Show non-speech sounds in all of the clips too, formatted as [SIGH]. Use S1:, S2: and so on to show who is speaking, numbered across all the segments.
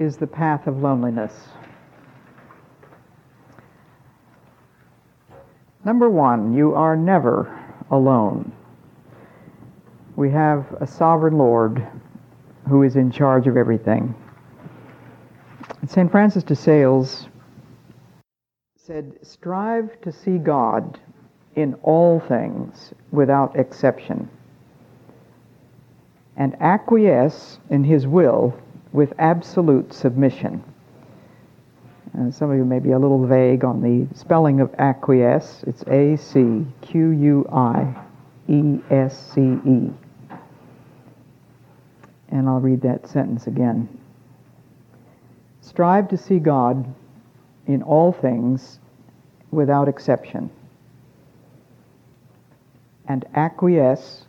S1: is the path of loneliness. Number one, you are never alone. We have a sovereign Lord who is in charge of everything. St. Francis de Sales said, Strive to see God in all things without exception, and acquiesce in his will with absolute submission. Uh, some of you may be a little vague on the spelling of acquiesce. It's A C Q U I E S C E. And I'll read that sentence again. Strive to see God in all things without exception and acquiesce,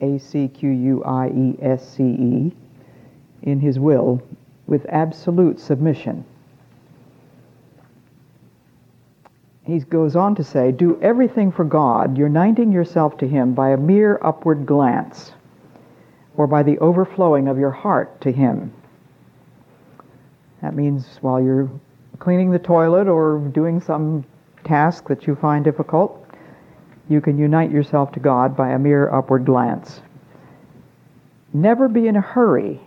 S1: A C Q U I E S C E, in His will with absolute submission. He goes on to say, Do everything for God, uniting yourself to Him by a mere upward glance or by the overflowing of your heart to Him. That means while you're cleaning the toilet or doing some task that you find difficult, you can unite yourself to God by a mere upward glance. Never be in a hurry.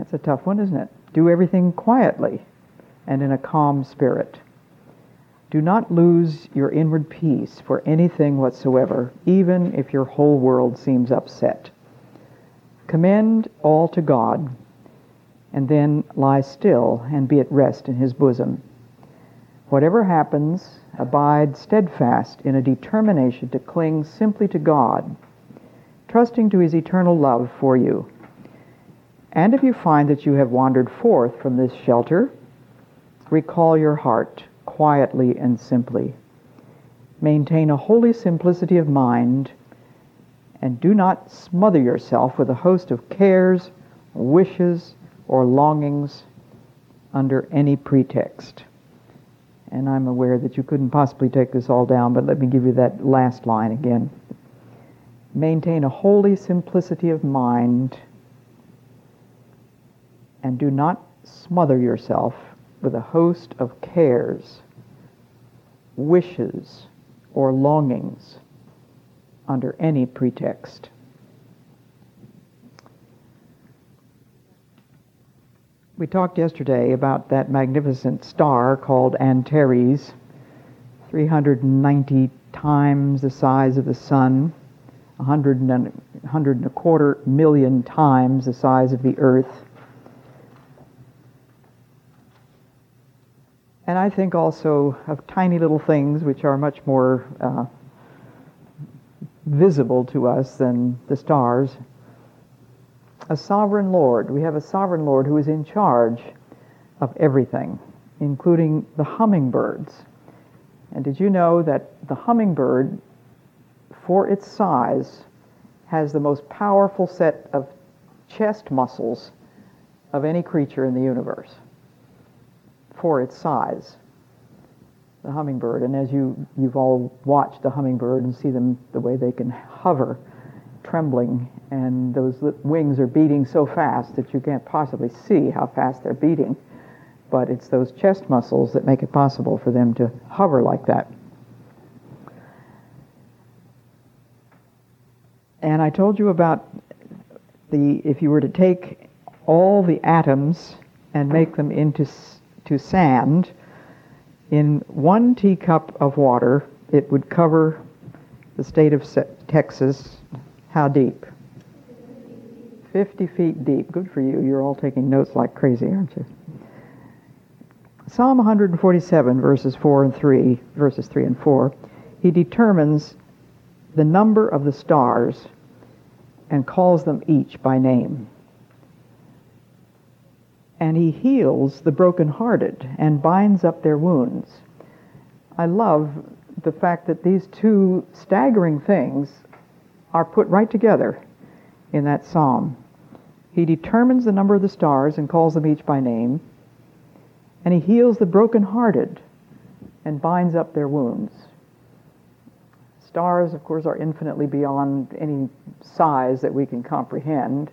S1: That's a tough one, isn't it? Do everything quietly and in a calm spirit. Do not lose your inward peace for anything whatsoever, even if your whole world seems upset. Commend all to God, and then lie still and be at rest in His bosom. Whatever happens, abide steadfast in a determination to cling simply to God, trusting to His eternal love for you. And if you find that you have wandered forth from this shelter, recall your heart quietly and simply. Maintain a holy simplicity of mind, and do not smother yourself with a host of cares, wishes, or longings under any pretext. And I'm aware that you couldn't possibly take this all down, but let me give you that last line again. Maintain a holy simplicity of mind and do not smother yourself with a host of cares, wishes, or longings under any pretext. We talked yesterday about that magnificent star called Antares, 390 times the size of the sun, 100 and, 100 and a quarter million times the size of the earth. And I think also of tiny little things which are much more uh, visible to us than the stars a sovereign Lord. We have a sovereign Lord who is in charge of everything, including the hummingbirds. And did you know that the hummingbird, for its size, has the most powerful set of chest muscles of any creature in the universe? For its size. The hummingbird, and as you, you've all watched the hummingbird and see them the way they can hover, trembling and those wings are beating so fast that you can't possibly see how fast they're beating. But it's those chest muscles that make it possible for them to hover like that. And I told you about the if you were to take all the atoms and make them into to sand in one teacup of water, it would cover the state of Texas how deep? 50 feet deep. Good for you. You're all taking notes like crazy, aren't you? Psalm 147, verses 4 and 3, verses 3 and 4, he determines the number of the stars and calls them each by name. And he heals the brokenhearted and binds up their wounds. I love the fact that these two staggering things are put right together in that psalm. He determines the number of the stars and calls them each by name, and he heals the brokenhearted and binds up their wounds. Stars, of course, are infinitely beyond any size that we can comprehend,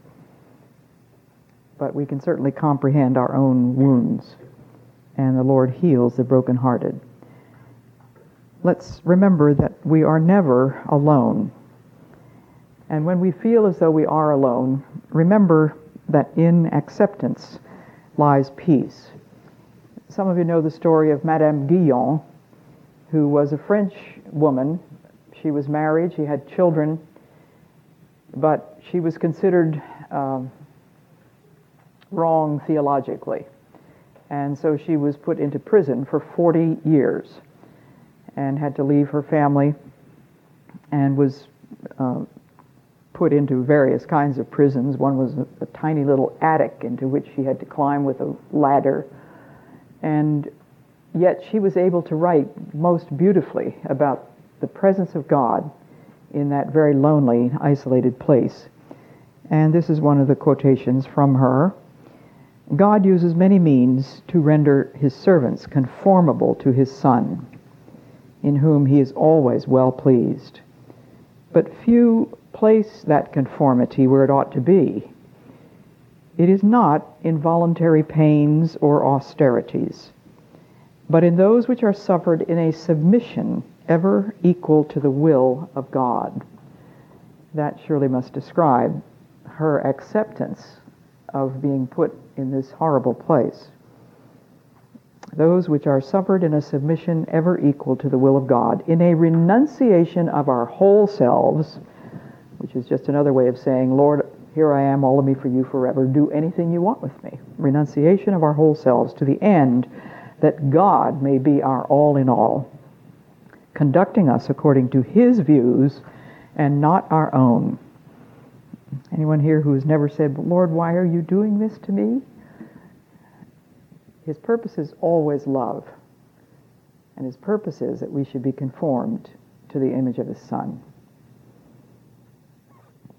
S1: but we can certainly comprehend our own wounds, and the Lord heals the brokenhearted. Let's remember that we are never alone. And when we feel as though we are alone, remember that in acceptance lies peace. Some of you know the story of Madame Guyon, who was a French woman. She was married, she had children, but she was considered um, wrong theologically. And so she was put into prison for 40 years and had to leave her family and was uh, put into various kinds of prisons. One was a, a, tiny little attic into which she had to climb with a ladder. And yet she was able to write most beautifully about the presence of God in that very lonely, isolated place. And this is one of the quotations from her. God uses many means to render his servants conformable to his Son, in whom he is always well pleased. But few place that conformity where it ought to be. It is not in voluntary pains or austerities, but in those which are suffered in a submission ever equal to the will of God. That surely must describe her acceptance of being put in this horrible place. Those which are suffered in a submission ever equal to the will of God, in a renunciation of our whole selves which is just another way of saying, Lord, here I am, all of me for you forever. Do anything you want with me. Renunciation of our whole selves to the end that God may be our all in all, conducting us according to his views and not our own. Anyone here who has never said, Lord, why are you doing this to me? His purpose is always love. And his purpose is that we should be conformed to the image of his Son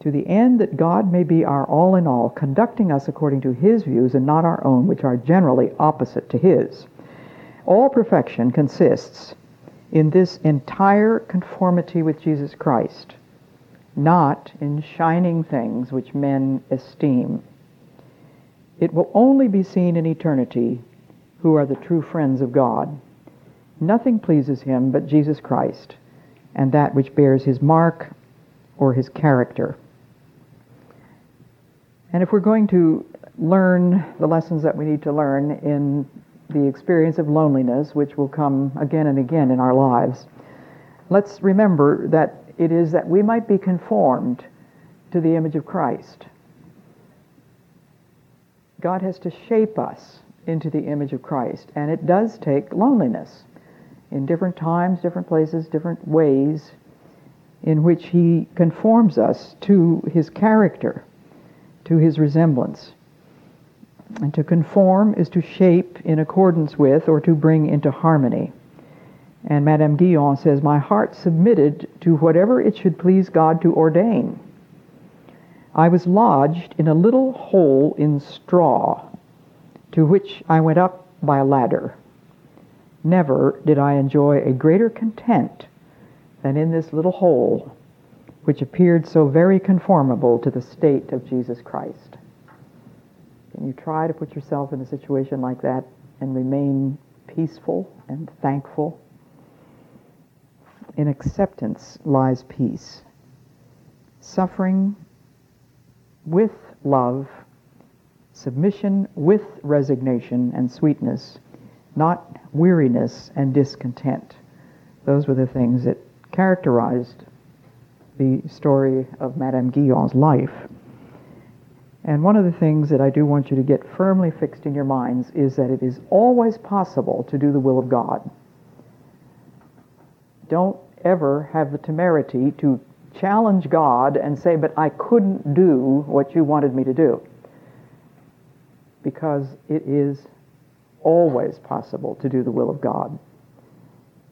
S1: to the end that God may be our all in all, conducting us according to his views and not our own, which are generally opposite to his. All perfection consists in this entire conformity with Jesus Christ, not in shining things which men esteem. It will only be seen in eternity who are the true friends of God. Nothing pleases him but Jesus Christ and that which bears his mark or his character. And if we're going to learn the lessons that we need to learn in the experience of loneliness, which will come again and again in our lives, let's remember that it is that we might be conformed to the image of Christ. God has to shape us into the image of Christ, and it does take loneliness in different times, different places, different ways in which He conforms us to His character to his resemblance. And to conform is to shape in accordance with or to bring into harmony. And Madame Guyon says, My heart submitted to whatever it should please God to ordain. I was lodged in a little hole in straw, to which I went up by a ladder. Never did I enjoy a greater content than in this little hole which appeared so very conformable to the state of Jesus Christ. Can you try to put yourself in a situation like that and remain peaceful and thankful? In acceptance lies peace. Suffering with love, submission with resignation and sweetness, not weariness and discontent. Those were the things that characterized the story of Madame Guyon's life. And one of the things that I do want you to get firmly fixed in your minds is that it is always possible to do the will of God. Don't ever have the temerity to challenge God and say, but I couldn't do what you wanted me to do. because it is always possible to do the will of God.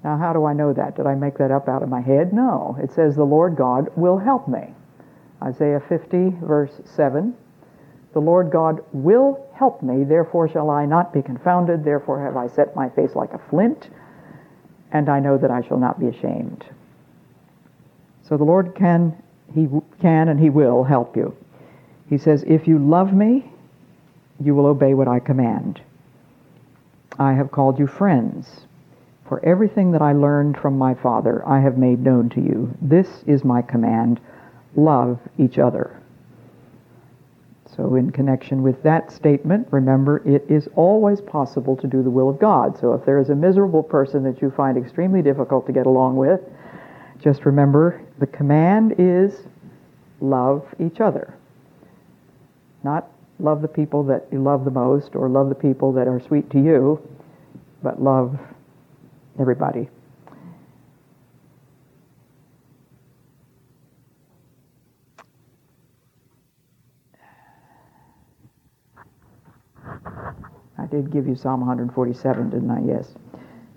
S1: Now, how do I know that? Did I make that up out of my head? No. It says, The Lord God will help me. Isaiah 50, verse 7. The Lord God will help me, therefore shall I not be confounded, therefore have I set my face like a flint, and I know that I shall not be ashamed. So the Lord can, He can and He will help you. He says, If you love me, you will obey what I command. I have called you friends. For everything that I learned from my Father, I have made known to you. This is my command love each other. So, in connection with that statement, remember it is always possible to do the will of God. So, if there is a miserable person that you find extremely difficult to get along with, just remember the command is love each other. Not love the people that you love the most or love the people that are sweet to you, but love everybody. I did give you Psalm 147, didn't I? Yes.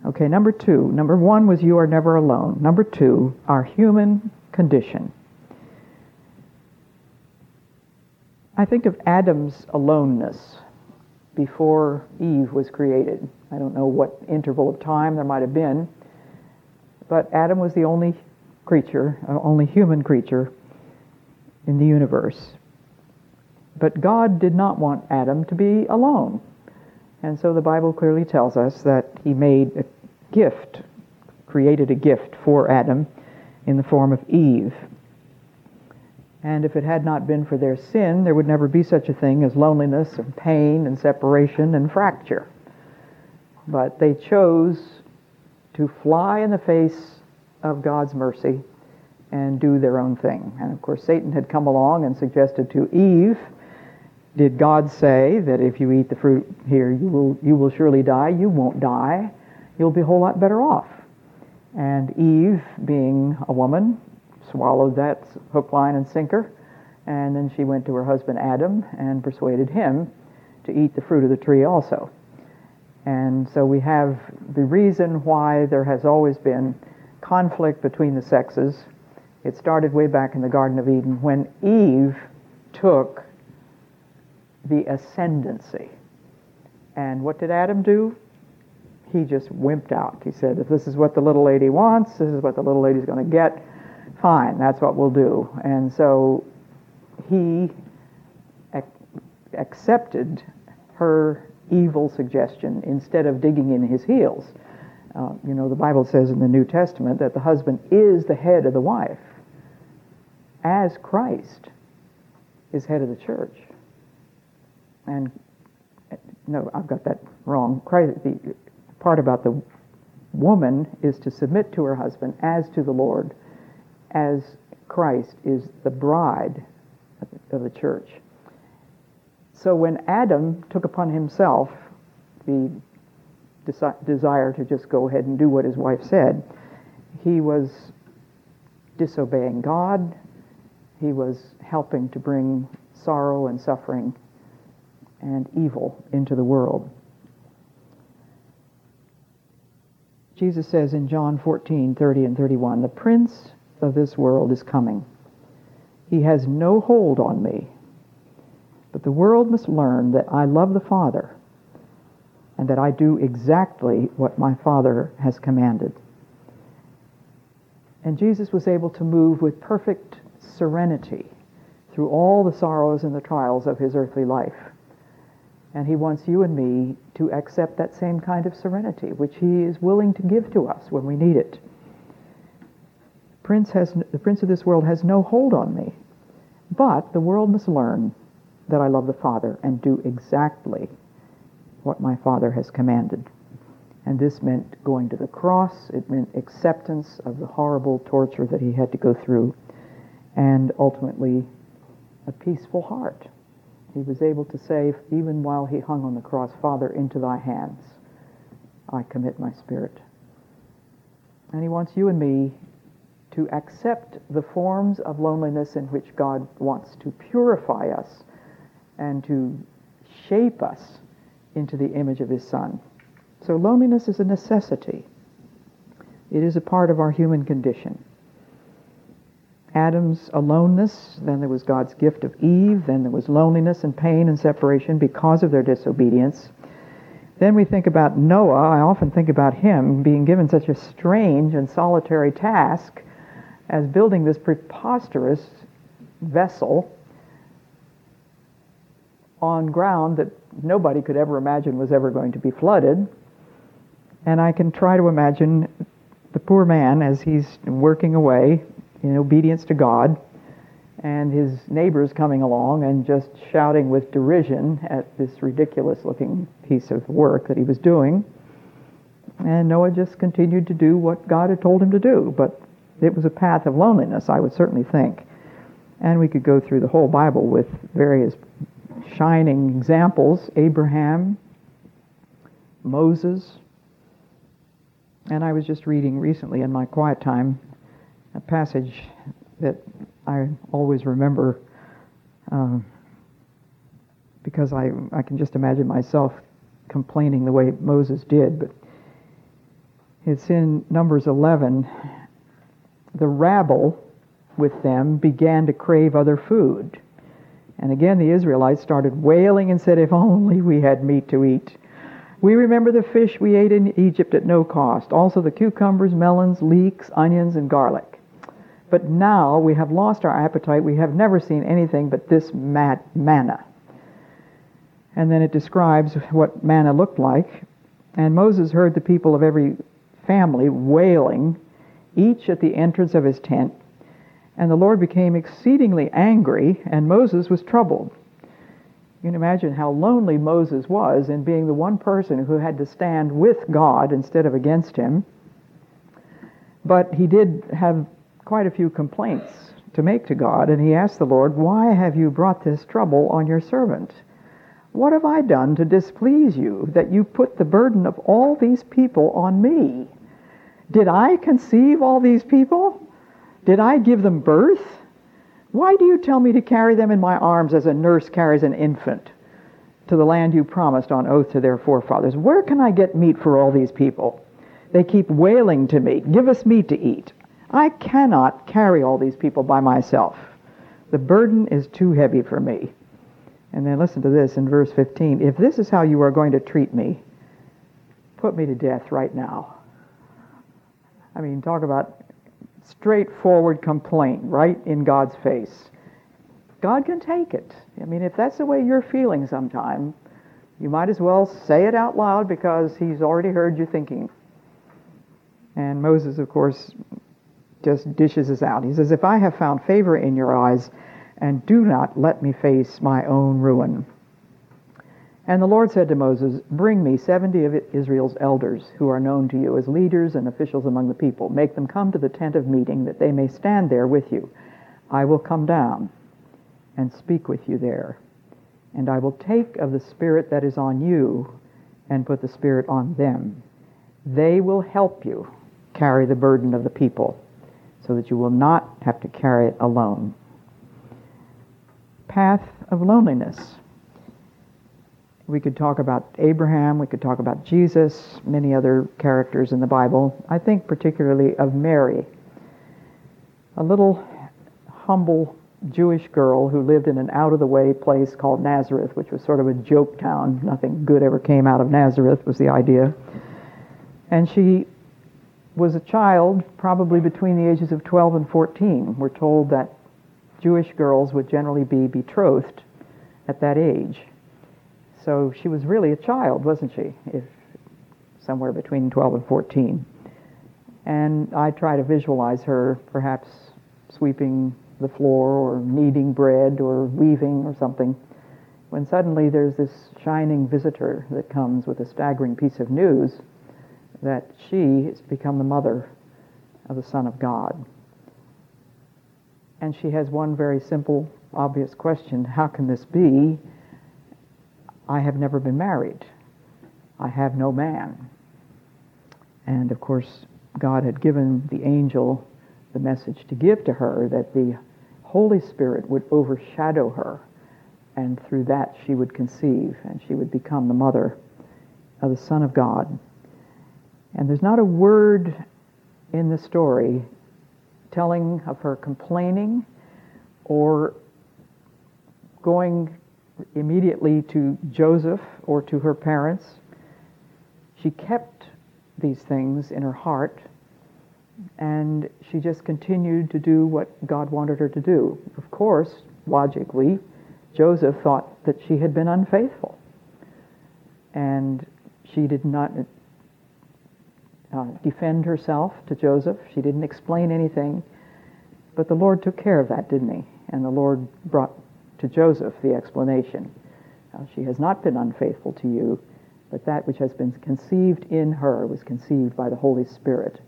S1: Okay, number two. Number one was you are never alone. Number two, our human condition. I think of Adam's aloneness before Eve was created. I don't know what interval of time there might have been, but Adam was the only creature, uh, only human creature in the universe. But God did not want Adam to be alone. And so the Bible clearly tells us that he made a gift, created a gift for Adam in the form of Eve. And if it had not been for their sin, there would never be such a thing as loneliness and pain and separation and fracture. But they chose to fly in the face of God's mercy and do their own thing. And of course, Satan had come along and suggested to Eve, Did God say that if you eat the fruit here, you will, you will surely die? You won't die. You'll be a whole lot better off. And Eve, being a woman, swallowed that hook, line, and sinker. And then she went to her husband Adam and persuaded him to eat the fruit of the tree also. And so we have the reason why there has always been conflict between the sexes. It started way back in the Garden of Eden when Eve took the ascendancy. And what did Adam do? He just wimped out. He said, if this is what the little lady wants, this is what the little lady's going to get fine, that's what we'll do. And so he ac- accepted her evil suggestion instead of digging in his heels. Uh, you know, the Bible says in the New Testament that the husband is the head of the wife, as Christ is head of the church. And no, I've got that wrong. The part about the woman is to submit to her husband as to the Lord as Christ is the bride of the church. So when Adam took upon himself the desire to just go ahead and do what his wife said, he was disobeying God. He was helping to bring sorrow and suffering and evil into the world. Jesus says in John 14, 30 and 31, the prince of this world is coming. He has no hold on me. But the world must learn that I love the Father and that I do exactly what my Father has commanded. And Jesus was able to move with perfect serenity through all the sorrows and the trials of his earthly life. And he wants you and me to accept that same kind of serenity, which he is willing to give to us when we need it prince has, the prince of this world has no hold on me. But the world must learn that I love the Father and do exactly what my Father has commanded. And this meant going to the cross. It meant acceptance of the horrible torture that he had to go through. And ultimately, a peaceful heart. He was able to say, even while he hung on the cross, Father, into thy hands I commit my spirit. And he wants you and me to accept the forms of loneliness in which God wants to purify us and to shape us into the image of his Son. So loneliness is a necessity. It is a part of our human condition. Adam's aloneness, then there was God's gift of Eve, then there was loneliness and pain and separation because of their disobedience. Then we think about Noah. I often think about him being given such a strange and solitary task as building this preposterous vessel on ground that nobody could ever imagine was ever going to be flooded. And I can try to imagine the poor man as he's working away in obedience to God and his neighbors coming along and just shouting with derision at this ridiculous looking piece of work that he was doing. And Noah just continued to do what God had told him to do. But it was a path of loneliness, I would certainly think. And we could go through the whole Bible with various shining examples Abraham, Moses. And I was just reading recently in my quiet time a passage that I always remember um, because I, I can just imagine myself complaining the way Moses did. But it's in Numbers 11. The rabble with them began to crave other food. And again, the Israelites started wailing and said, If only we had meat to eat. We remember the fish we ate in Egypt at no cost, also the cucumbers, melons, leeks, onions, and garlic. But now we have lost our appetite. We have never seen anything but this manna. And then it describes what manna looked like. And Moses heard the people of every family wailing, each at the entrance of his tent, and the Lord became exceedingly angry, and Moses was troubled. You can imagine how lonely Moses was in being the one person who had to stand with God instead of against him. But he did have quite a few complaints to make to God, and he asked the Lord, Why have you brought this trouble on your servant? What have I done to displease you that you put the burden of all these people on me? Did I conceive all these people? Did I give them birth? Why do you tell me to carry them in my arms as a nurse carries an infant to the land you promised on oath to their forefathers? Where can I get meat for all these people? They keep wailing to me, Give us meat to eat. I cannot carry all these people by myself. The burden is too heavy for me. And then listen to this in verse 15. If this is how you are going to treat me, put me to death right now. I mean, talk about straightforward complaint right in God's face. God can take it. I mean, if that's the way you're feeling sometime, you might as well say it out loud because he's already heard you thinking. And Moses, of course, just dishes this out. He says, If I have found favor in your eyes, and do not let me face my own ruin. And the Lord said to Moses, Bring me seventy of Israel's elders, who are known to you as leaders and officials among the people. Make them come to the tent of meeting, that they may stand there with you. I will come down and speak with you there. And I will take of the Spirit that is on you and put the Spirit on them. They will help you carry the burden of the people, so that you will not have to carry it alone. Path of loneliness. We could talk about Abraham, we could talk about Jesus, many other characters in the Bible. I think particularly of Mary, a little humble Jewish girl who lived in an out of the way place called Nazareth, which was sort of a joke town. Nothing good ever came out of Nazareth, was the idea. And she was a child, probably between the ages of 12 and 14. We're told that Jewish girls would generally be betrothed at that age. So she was really a child, wasn't she? If somewhere between 12 and 14. And I try to visualize her perhaps sweeping the floor or kneading bread or weaving or something when suddenly there's this shining visitor that comes with a staggering piece of news that she has become the mother of the Son of God. And she has one very simple, obvious question How can this be? I have never been married. I have no man. And of course, God had given the angel the message to give to her that the Holy Spirit would overshadow her and through that she would conceive, and she would become the mother of the Son of God. And there's not a word in the story telling of her complaining or going immediately to Joseph or to her parents. She kept these things in her heart and she just continued to do what God wanted her to do. Of course, logically, Joseph thought that she had been unfaithful. And she did not uh, defend herself to Joseph. She didn't explain anything. But the Lord took care of that, didn't he? And the Lord brought to Joseph the explanation. Uh, she has not been unfaithful to you, but that which has been conceived in her was conceived by the Holy Spirit.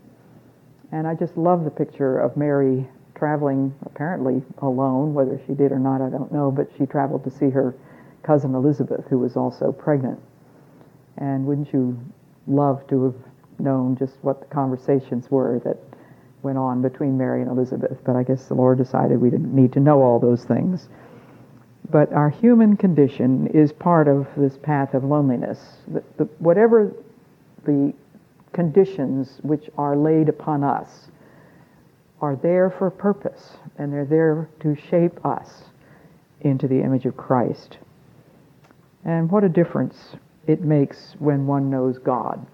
S1: And I just love the picture of Mary traveling, apparently alone, whether she did or not, I don't know, but she traveled to see her cousin Elizabeth, who was also pregnant. And wouldn't you love to have known just what the conversations were that went on between Mary and Elizabeth? But I guess the Lord decided we didn't need to know all those things. But our human condition is part of this path of loneliness. The, the, whatever the conditions which are laid upon us are there for a purpose, and they're there to shape us into the image of Christ. And what a difference it makes when one knows God.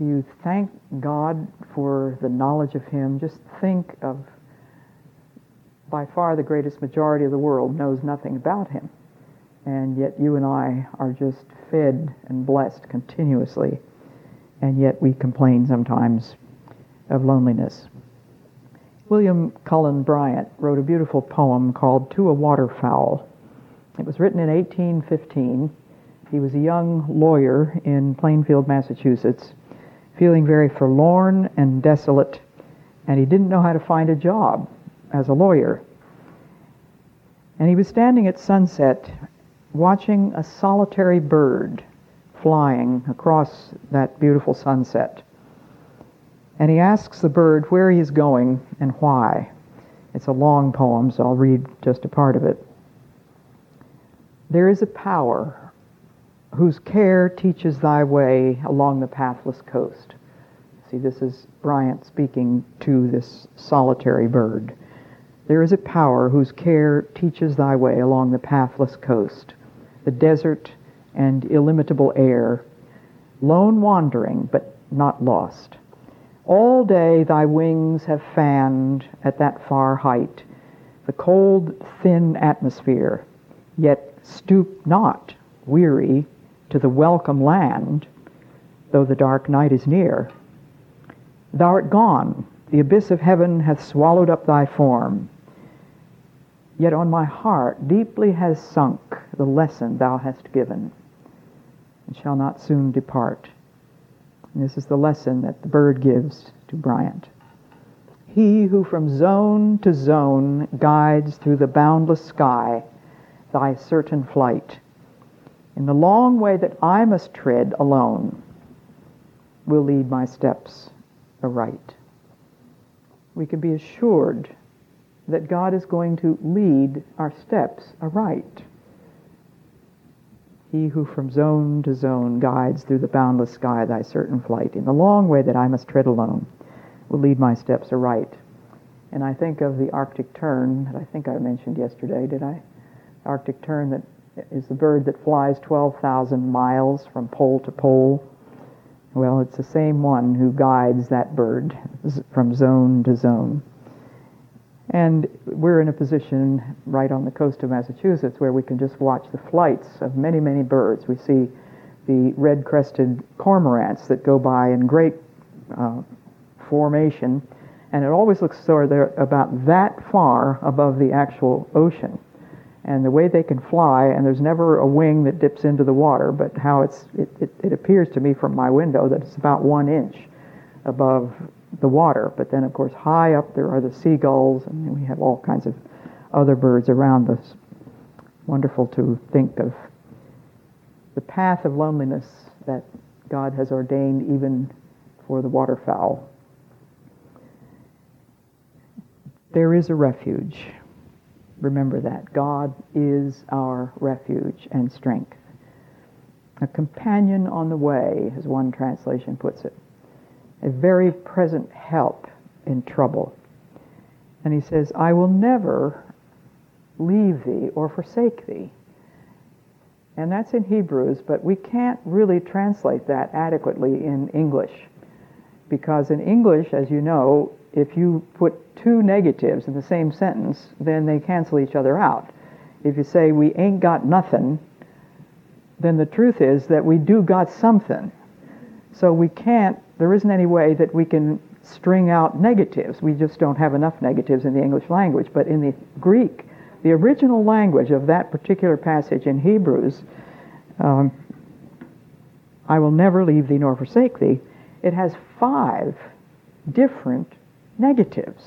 S1: Do you thank God for the knowledge of Him? Just think of by far the greatest majority of the world knows nothing about Him. And yet you and I are just fed and blessed continuously. And yet we complain sometimes of loneliness. William Cullen Bryant wrote a beautiful poem called To a Waterfowl. It was written in 1815 he was a young lawyer in Plainfield, Massachusetts, feeling very forlorn and desolate, and he didn't know how to find a job as a lawyer. And he was standing at sunset watching a solitary bird flying across that beautiful sunset. And he asks the bird where he is going and why. It's a long poem, so I'll read just a part of it. There is a power whose care teaches thy way along the pathless coast. See, this is Bryant speaking to this solitary bird. There is a power whose care teaches thy way along the pathless coast, the desert and illimitable air, lone wandering but not lost. All day thy wings have fanned at that far height the cold, thin atmosphere, yet stoop not, weary, to the welcome land, though the dark night is near. Thou art gone, the abyss of heaven hath swallowed up thy form. Yet on my heart deeply has sunk the lesson thou hast given, and shall not soon depart. And this is the lesson that the bird gives to Bryant. He who from zone to zone guides through the boundless sky thy certain flight in the long way that I must tread alone will lead my steps aright. We can be assured that God is going to lead our steps aright. He who from zone to zone guides through the boundless sky thy certain flight, in the long way that I must tread alone, will lead my steps aright. And I think of the Arctic tern that I think I mentioned yesterday, did I? Arctic tern that is the bird that flies 12,000 miles from pole to pole. Well, it's the same one who guides that bird from zone to zone. And we're in a position right on the coast of Massachusetts where we can just watch the flights of many, many birds. We see the red crested cormorants that go by in great uh, formation, and it always looks so they're about that far above the actual ocean and the way they can fly, and there's never a wing that dips into the water, but how it's, it, it, it, appears to me from my window that it's about one inch above the water. But then, of course, high up there are the seagulls, and we have all kinds of other birds around us. Wonderful to think of the path of loneliness that God has ordained even for the waterfowl. There is a refuge remember that. God is our refuge and strength. A companion on the way, as one translation puts it. A very present help in trouble. And he says, I will never leave thee or forsake thee. And that's in Hebrews, but we can't really translate that adequately in English. Because in English, as you know, if you put two negatives in the same sentence, then they cancel each other out. If you say, we ain't got nothing, then the truth is that we do got something. So we can't, there isn't any way that we can string out negatives. We just don't have enough negatives in the English language. But in the Greek, the original language of that particular passage in Hebrews, um, I will never leave thee nor forsake thee, it has five different negatives.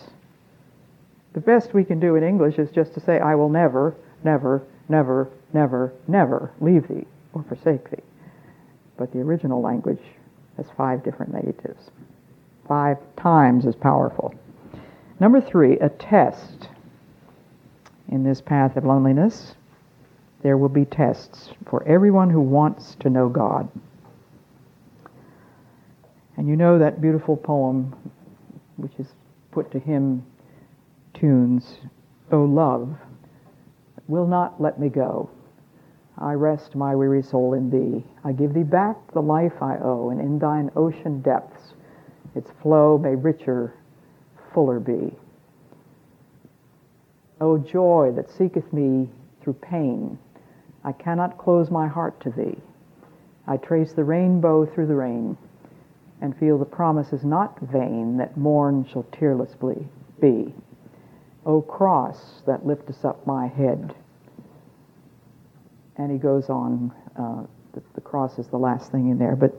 S1: The best we can do in English is just to say, I will never, never, never, never, never leave thee or forsake thee. But the original language has five different negatives, five times as powerful. Number three, a test in this path of loneliness, there will be tests for everyone who wants to know God. And you know that beautiful poem, which is put to hymn tunes, O love, will not let me go. I rest my weary soul in thee. I give thee back the life I owe, and in thine ocean depths its flow may richer, fuller be. O joy that seeketh me through pain, I cannot close my heart to thee. I trace the rainbow through the rain, and feel the promise is not vain that morn shall tearlessly be. O cross that liftest up my head. And he goes on, uh, the, the cross is the last thing in there, but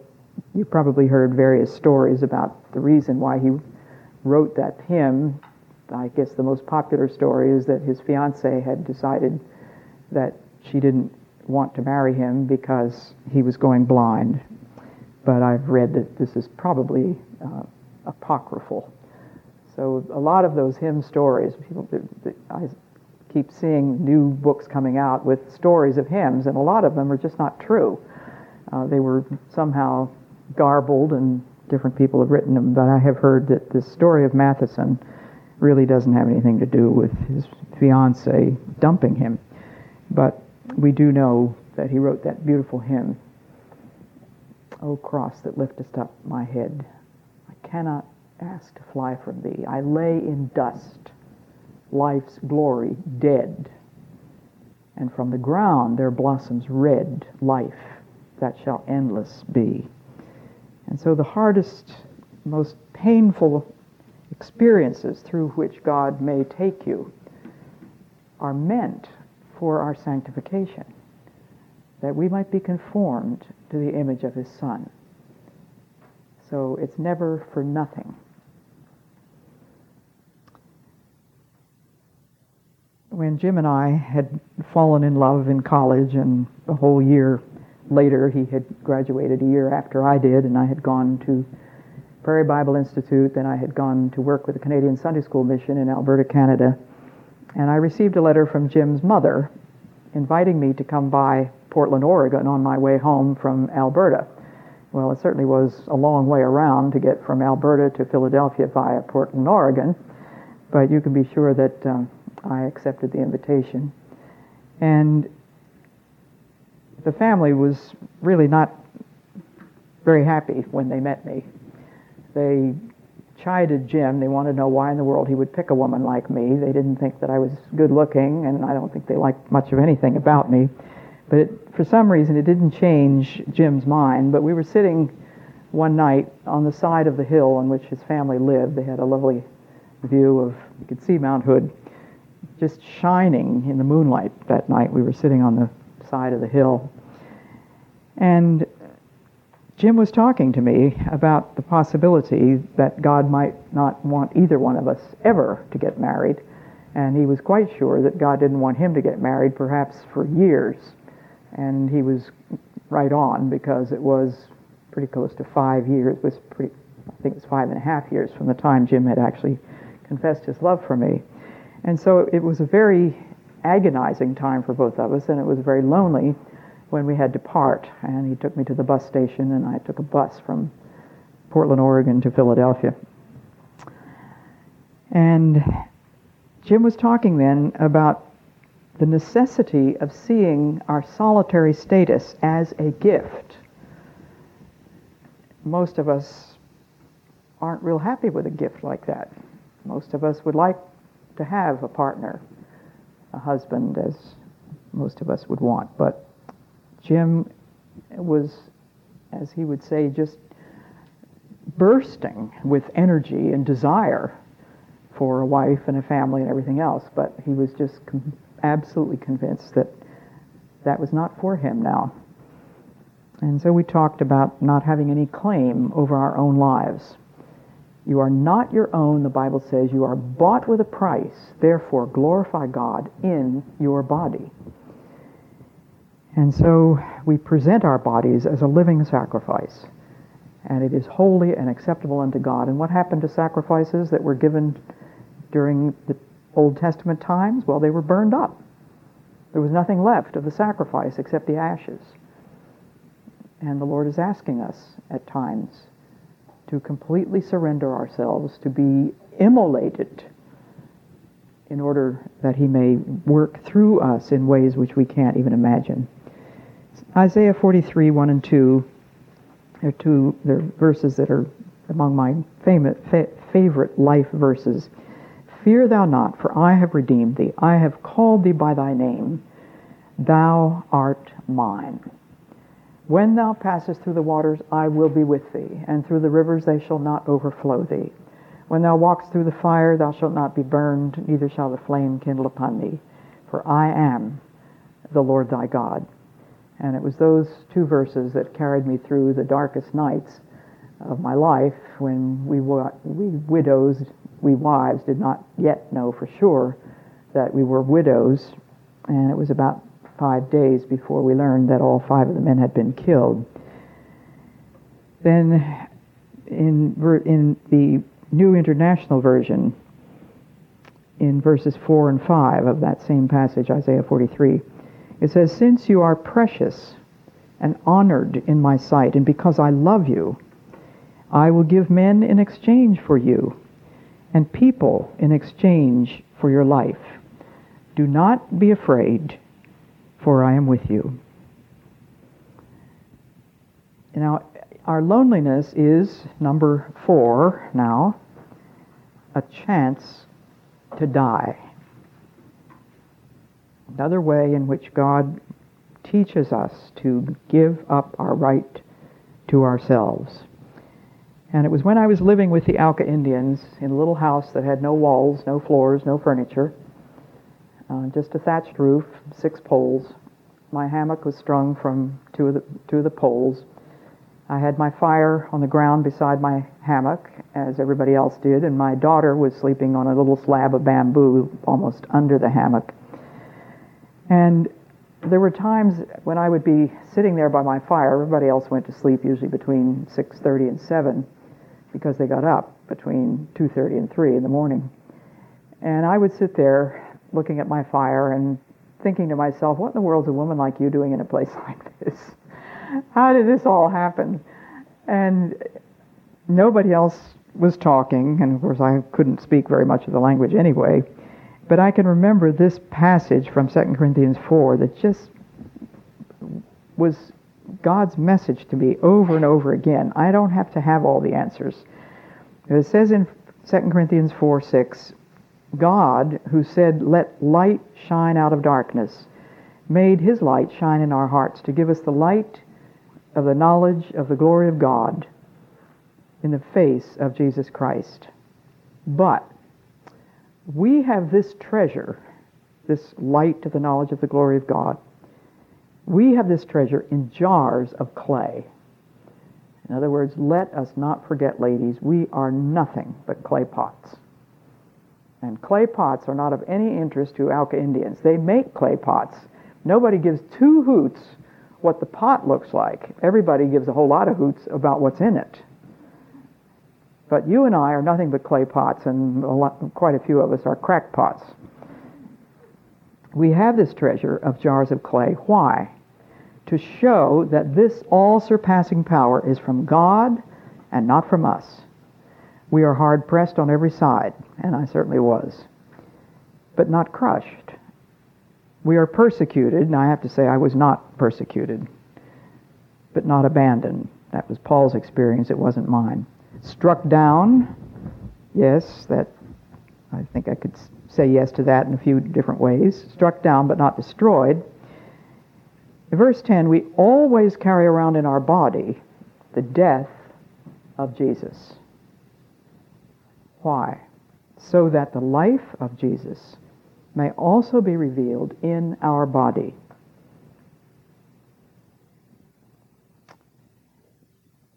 S1: you probably heard various stories about the reason why he wrote that hymn I guess the most popular story is that his fiancee had decided that she didn't want to marry him because he was going blind. But I've read that this is probably uh, apocryphal. So a lot of those hymn stories, people, I keep seeing new books coming out with stories of hymns, and a lot of them are just not true. Uh, they were somehow garbled, and different people have written them. But I have heard that the story of Matheson really doesn't have anything to do with his fiancee dumping him. But we do know that he wrote that beautiful hymn, O cross that liftest up my head, I cannot ask to fly from thee. I lay in dust, life's glory dead, and from the ground there blossoms red life that shall endless be. And so the hardest, most painful experiences through which God may take you are meant for our sanctification, that we might be conformed to the image of His Son. So it's never for nothing. When Jim and I had fallen in love in college, and a whole year later, he had graduated a year after I did, and I had gone to Prairie Bible Institute. Then I had gone to work with the Canadian Sunday School Mission in Alberta, Canada. And I received a letter from Jim's mother inviting me to come by Portland, Oregon on my way home from Alberta. Well, it certainly was a long way around to get from Alberta to Philadelphia via Portland, Oregon, but you can be sure that um, I accepted the invitation. And the family was really not very happy when they met me. They chided Jim. They wanted to know why in the world he would pick a woman like me. They didn't think that I was good looking, and I don't think they liked much of anything about me. But it, for some reason, it didn't change Jim's mind. But we were sitting one night on the side of the hill on which his family lived. They had a lovely view of, you could see Mount Hood just shining in the moonlight that night. We were sitting on the side of the hill. And Jim was talking to me about the possibility that God might not want either one of us ever to get married. And he was quite sure that God didn't want him to get married, perhaps for years. And he was right on because it was pretty close to five years. It was pretty, I think it was five and a half years from the time Jim had actually confessed his love for me. And so it was a very agonizing time for both of us, and it was very lonely when we had to part. And he took me to the bus station, and I took a bus from Portland, Oregon to Philadelphia. And Jim was talking then about the necessity of seeing our solitary status as a gift. Most of us aren't real happy with a gift like that. Most of us would like to have a partner, a husband, as most of us would want. But Jim was, as he would say, just bursting with energy and desire for a wife and a family and everything else. But he was just com- absolutely convinced that that was not for him now. And so we talked about not having any claim over our own lives. You are not your own, the Bible says. You are bought with a price. Therefore, glorify God in your body. And so we present our bodies as a living sacrifice. And it is holy and acceptable unto God. And what happened to sacrifices that were given during the Old Testament times? Well, they were burned up. There was nothing left of the sacrifice except the ashes. And the Lord is asking us at times to completely surrender ourselves, to be immolated in order that he may work through us in ways which we can't even imagine. Isaiah 43, 1 and 2 are two they're verses that are among my favorite life verses. Fear thou not, for I have redeemed thee. I have called thee by thy name. Thou art mine. When thou passest through the waters, I will be with thee, and through the rivers they shall not overflow thee. When thou walkest through the fire, thou shalt not be burned, neither shall the flame kindle upon thee. For I am the Lord thy God. And it was those two verses that carried me through the darkest nights of my life when we, we widows, we wives, did not yet know for sure that we were widows. And it was about five days before we learned that all five of the men had been killed. Then, in, in the New International Version, in verses 4 and 5 of that same passage, Isaiah 43, it says, Since you are precious and honored in my sight, and because I love you, I will give men in exchange for you, and people in exchange for your life. Do not be afraid for I am with you. Now, our loneliness is, number four now, a chance to die. Another way in which God teaches us to give up our right to ourselves. And it was when I was living with the Auca Indians in a little house that had no walls, no floors, no furniture, uh, just a thatched roof, six poles. My hammock was strung from two of the two of the poles. I had my fire on the ground beside my hammock, as everybody else did, and my daughter was sleeping on a little slab of bamboo almost under the hammock. And there were times when I would be sitting there by my fire. Everybody else went to sleep usually between 6:30 and 7 because they got up between 2:30 and 3 in the morning. And I would sit there looking at my fire and thinking to myself, what in the world is a woman like you doing in a place [LAUGHS] like this? How did this all happen? And nobody else was talking, and of course I couldn't speak very much of the language anyway. But I can remember this passage from 2 Corinthians 4 that just was God's message to me over and over again. I don't have to have all the answers. It says in 2 Corinthians 4 6, God, who said, Let light shine out of darkness, made his light shine in our hearts to give us the light of the knowledge of the glory of God in the face of Jesus Christ. But we have this treasure, this light of the knowledge of the glory of God. We have this treasure in jars of clay. In other words, let us not forget, ladies, we are nothing but clay pots. And clay pots are not of any interest to Auca Indians. They make clay pots. Nobody gives two hoots what the pot looks like. Everybody gives a whole lot of hoots about what's in it. But you and I are nothing but clay pots, and a lot, quite a few of us are crackpots. We have this treasure of jars of clay. Why? To show that this all surpassing power is from God and not from us. We are hard pressed on every side, and I certainly was, but not crushed. We are persecuted, and I have to say I was not persecuted, but not abandoned. That was Paul's experience, it wasn't mine. Struck down, yes, that I think I could say yes to that in a few different ways. Struck down but not destroyed. Verse 10 we always carry around in our body the death of Jesus. Why? So that the life of Jesus may also be revealed in our body.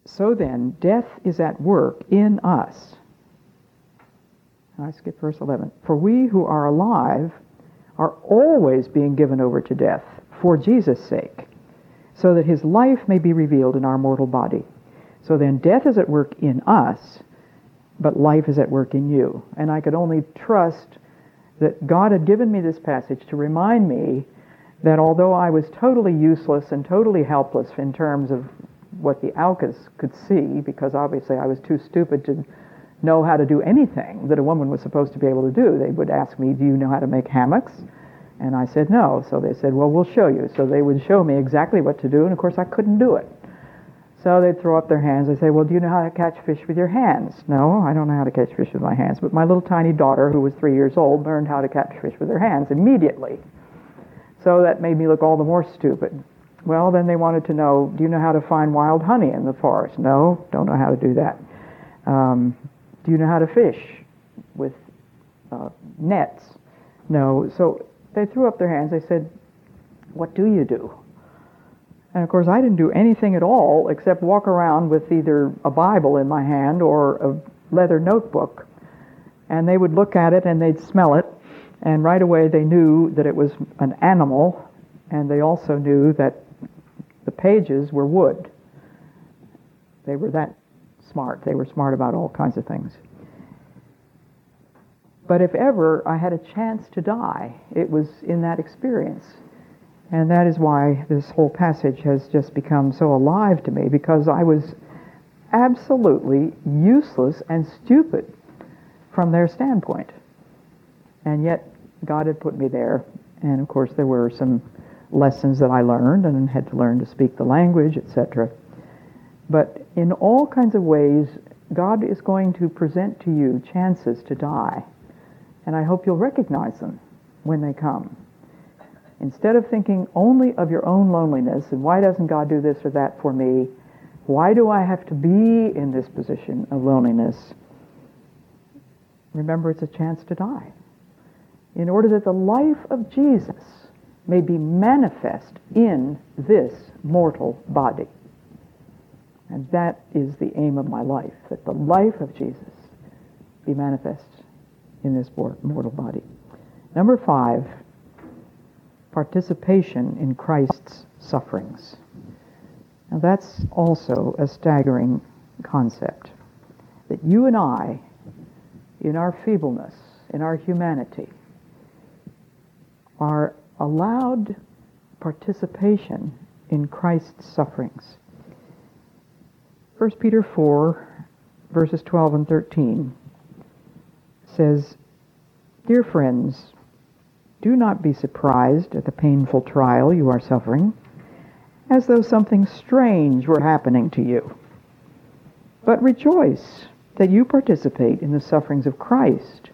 S1: So then, death is at work in us I skip verse 11. For we who are alive are always being given over to death for Jesus' sake, so that his life may be revealed in our mortal body. So then death is at work in us, but life is at work in you. And I could only trust that God had given me this passage to remind me that although I was totally useless and totally helpless in terms of what the Aucas could see, because obviously I was too stupid to know how to do anything that a woman was supposed to be able to do. They would ask me, Do you know how to make hammocks? And I said, No. So they said, Well, we'll show you. So they would show me exactly what to do, and of course I couldn't do it. So they'd throw up their hands. They'd say, Well, do you know how to catch fish with your hands? No, I don't know how to catch fish with my hands. But my little tiny daughter, who was three years old, learned how to catch fish with her hands immediately. So that made me look all the more stupid. Well, then they wanted to know, Do you know how to find wild honey in the forest? No, don't know how to do that. Um, do you know how to fish with uh, nets? No. So they threw up their hands. They said, What do you do? And of course, I didn't do anything at all except walk around with either a Bible in my hand or a leather notebook. And they would look at it and they'd smell it. And right away, they knew that it was an animal. And they also knew that the pages were wood. They were that smart. They were smart about all kinds of things. But if ever I had a chance to die, it was in that experience. And that is why this whole passage has just become so alive to me, because I was absolutely useless and stupid from their standpoint. And yet, God had put me there. And of course, there were some lessons that I learned and had to learn to speak the language, etc. But in all kinds of ways, God is going to present to you chances to die. And I hope you'll recognize them when they come. Instead of thinking only of your own loneliness and why doesn't God do this or that for me? Why do I have to be in this position of loneliness? Remember, it's a chance to die. In order that the life of Jesus may be manifest in this mortal body. And that is the aim of my life, that the life of Jesus be manifest in this mortal body. Number five, participation in Christ's sufferings. Now that's also a staggering concept. That you and I, in our feebleness, in our humanity, are allowed participation in Christ's sufferings. 1 Peter 4, verses 12 and 13 says, Dear friends, do not be surprised at the painful trial you are suffering, as though something strange were happening to you. But rejoice that you participate in the sufferings of Christ,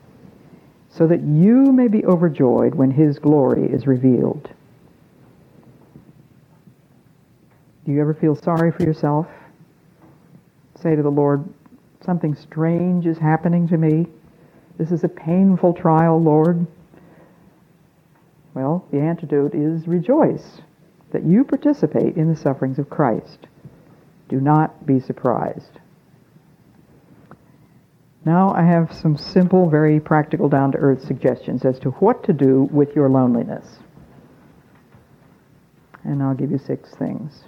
S1: so that you may be overjoyed when his glory is revealed. Do you ever feel sorry for yourself? Say to the Lord, something strange is happening to me. This is a painful trial, Lord. Well, the antidote is rejoice that you participate in the sufferings of Christ. Do not be surprised. Now I have some simple, very practical, down to earth suggestions as to what to do with your loneliness. And I'll give you six things.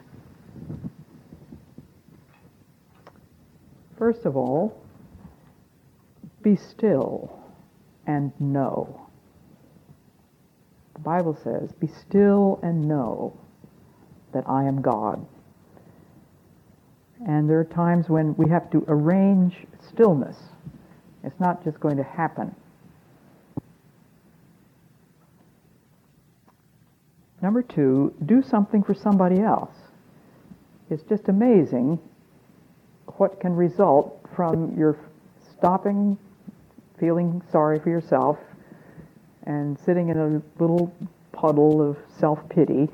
S1: First of all, be still and know. The Bible says, Be still and know that I am God. And there are times when we have to arrange stillness. It's not just going to happen. Number two, do something for somebody else. It's just amazing what can result from your stopping, feeling sorry for yourself, and sitting in a little puddle of self pity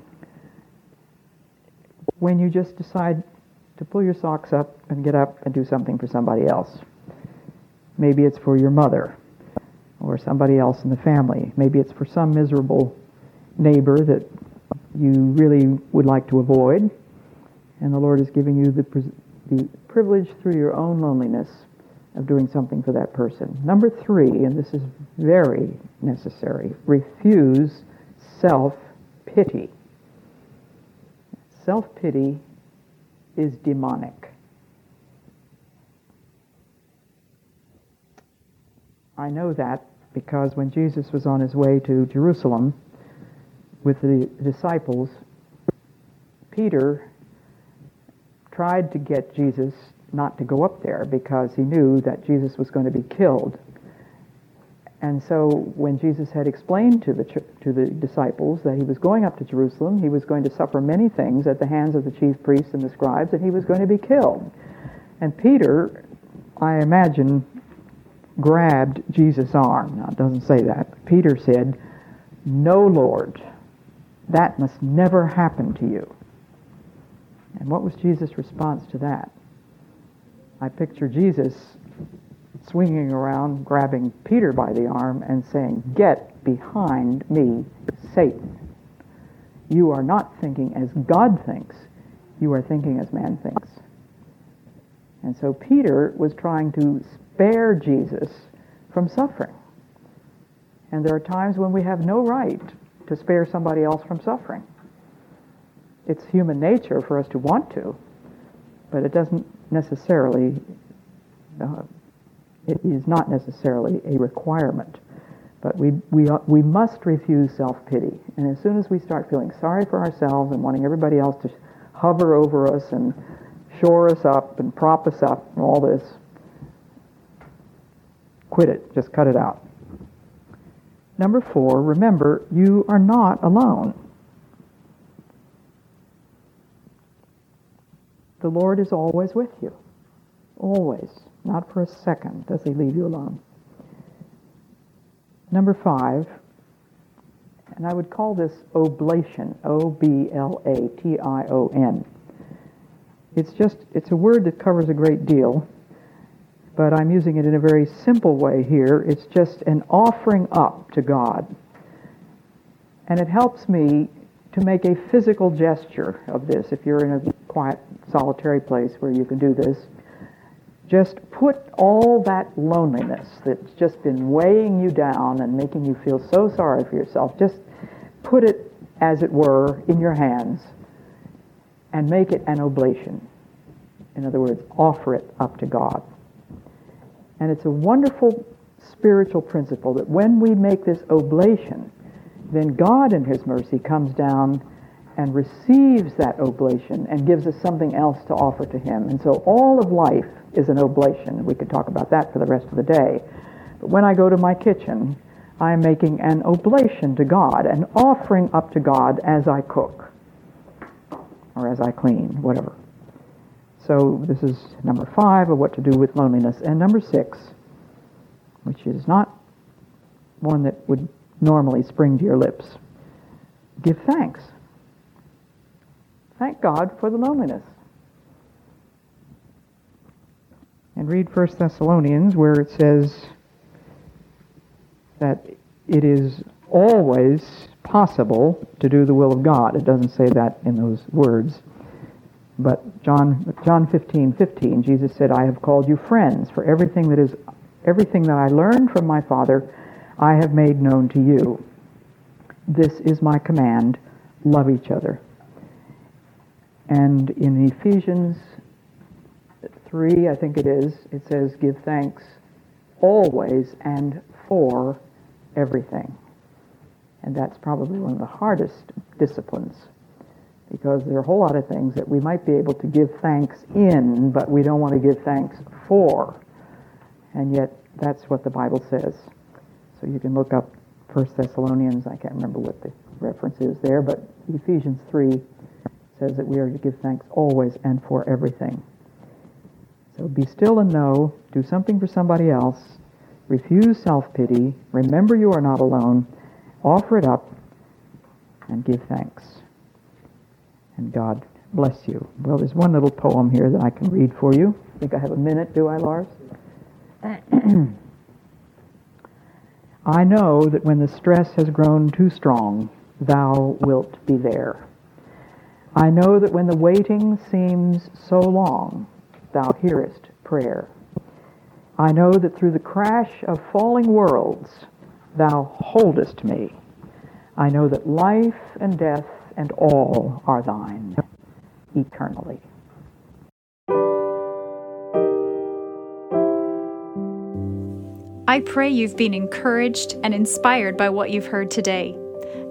S1: when you just decide to pull your socks up and get up and do something for somebody else. Maybe it's for your mother or somebody else in the family. Maybe it's for some miserable neighbor that you really would like to avoid, and the Lord is giving you the, the privilege through your own loneliness of doing something for that person. Number three, and this is very necessary, refuse self pity. Self pity is demonic. I know that because when Jesus was on his way to Jerusalem with the disciples, Peter tried to get Jesus not to go up there because he knew that Jesus was going to be killed. And so when Jesus had explained to the, to the disciples that he was going up to Jerusalem, he was going to suffer many things at the hands of the chief priests and the scribes, and he was going to be killed. And Peter, I imagine, grabbed Jesus' arm. Now, it doesn't say that. Peter said, No, Lord, that must never happen to you. And what was Jesus' response to that? I picture Jesus swinging around, grabbing Peter by the arm, and saying, Get behind me, Satan. You are not thinking as God thinks, you are thinking as man thinks. And so Peter was trying to spare Jesus from suffering. And there are times when we have no right to spare somebody else from suffering. It's human nature for us to want to, but it doesn't necessarily uh, it is not necessarily a requirement. But we, we, we must refuse self-pity. And as soon as we start feeling sorry for ourselves and wanting everybody else to hover over us and shore us up and prop us up and all this, quit it. Just cut it out. Number four, remember, you are not alone. The Lord is always with you. Always. Not for a second does he leave you alone. Number five, and I would call this oblation, O-B-L-A-T-I-O-N. It's just, it's a word that covers a great deal, but I'm using it in a very simple way here. It's just an offering up to God. And it helps me to make a physical gesture of this. If you're in a quiet, solitary place where you can do this, just put all that loneliness that's just been weighing you down and making you feel so sorry for yourself, just put it, as it were, in your hands and make it an oblation. In other words, offer it up to God. And it's a wonderful spiritual principle that when we make this oblation, then God in His mercy comes down and receives that oblation and gives us something else to offer to Him. And so all of life is an oblation. We could talk about that for the rest of the day. But when I go to my kitchen, I am making an oblation to God, an offering up to God as I cook or as I clean, whatever. So this is number five of what to do with loneliness. And number six, which is not one that would normally spring to your lips, give thanks. Thank God for the loneliness. and read 1 Thessalonians where it says that it is always possible to do the will of God. It doesn't say that in those words. But John John 15, 15, Jesus said, I have called you friends, for everything that is everything that I learned from my Father I have made known to you. This is my command, love each other. And in Ephesians 3, I think it is, it says, Give thanks always and for everything. And that's probably one of the hardest disciplines because there are a whole lot of things that we might be able to give thanks in, but we don't want to give thanks for. And yet, that's what the Bible says. So you can look up 1 Thessalonians, I can't remember what the reference is there, but Ephesians 3 says that we are to give thanks always and for everything. So be still and know, do something for somebody else, refuse self pity, remember you are not alone, offer it up, and give thanks. And God bless you. Well, there's one little poem here that I can read for you. I think I have a minute, do I, Lars? [CLEARS THROAT] I know that when the stress has grown too strong, thou wilt be there. I know that when the waiting seems so long, thou hearest prayer. I know that through the crash of falling worlds, thou holdest me. I know that life and death and all are thine eternally.
S2: I pray you've been encouraged and inspired by what you've heard today,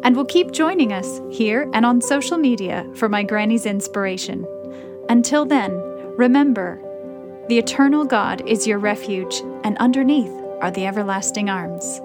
S2: and will keep joining us here and on social media for my Granny's inspiration. Until then, remember, the eternal God is your refuge, and underneath are the everlasting arms.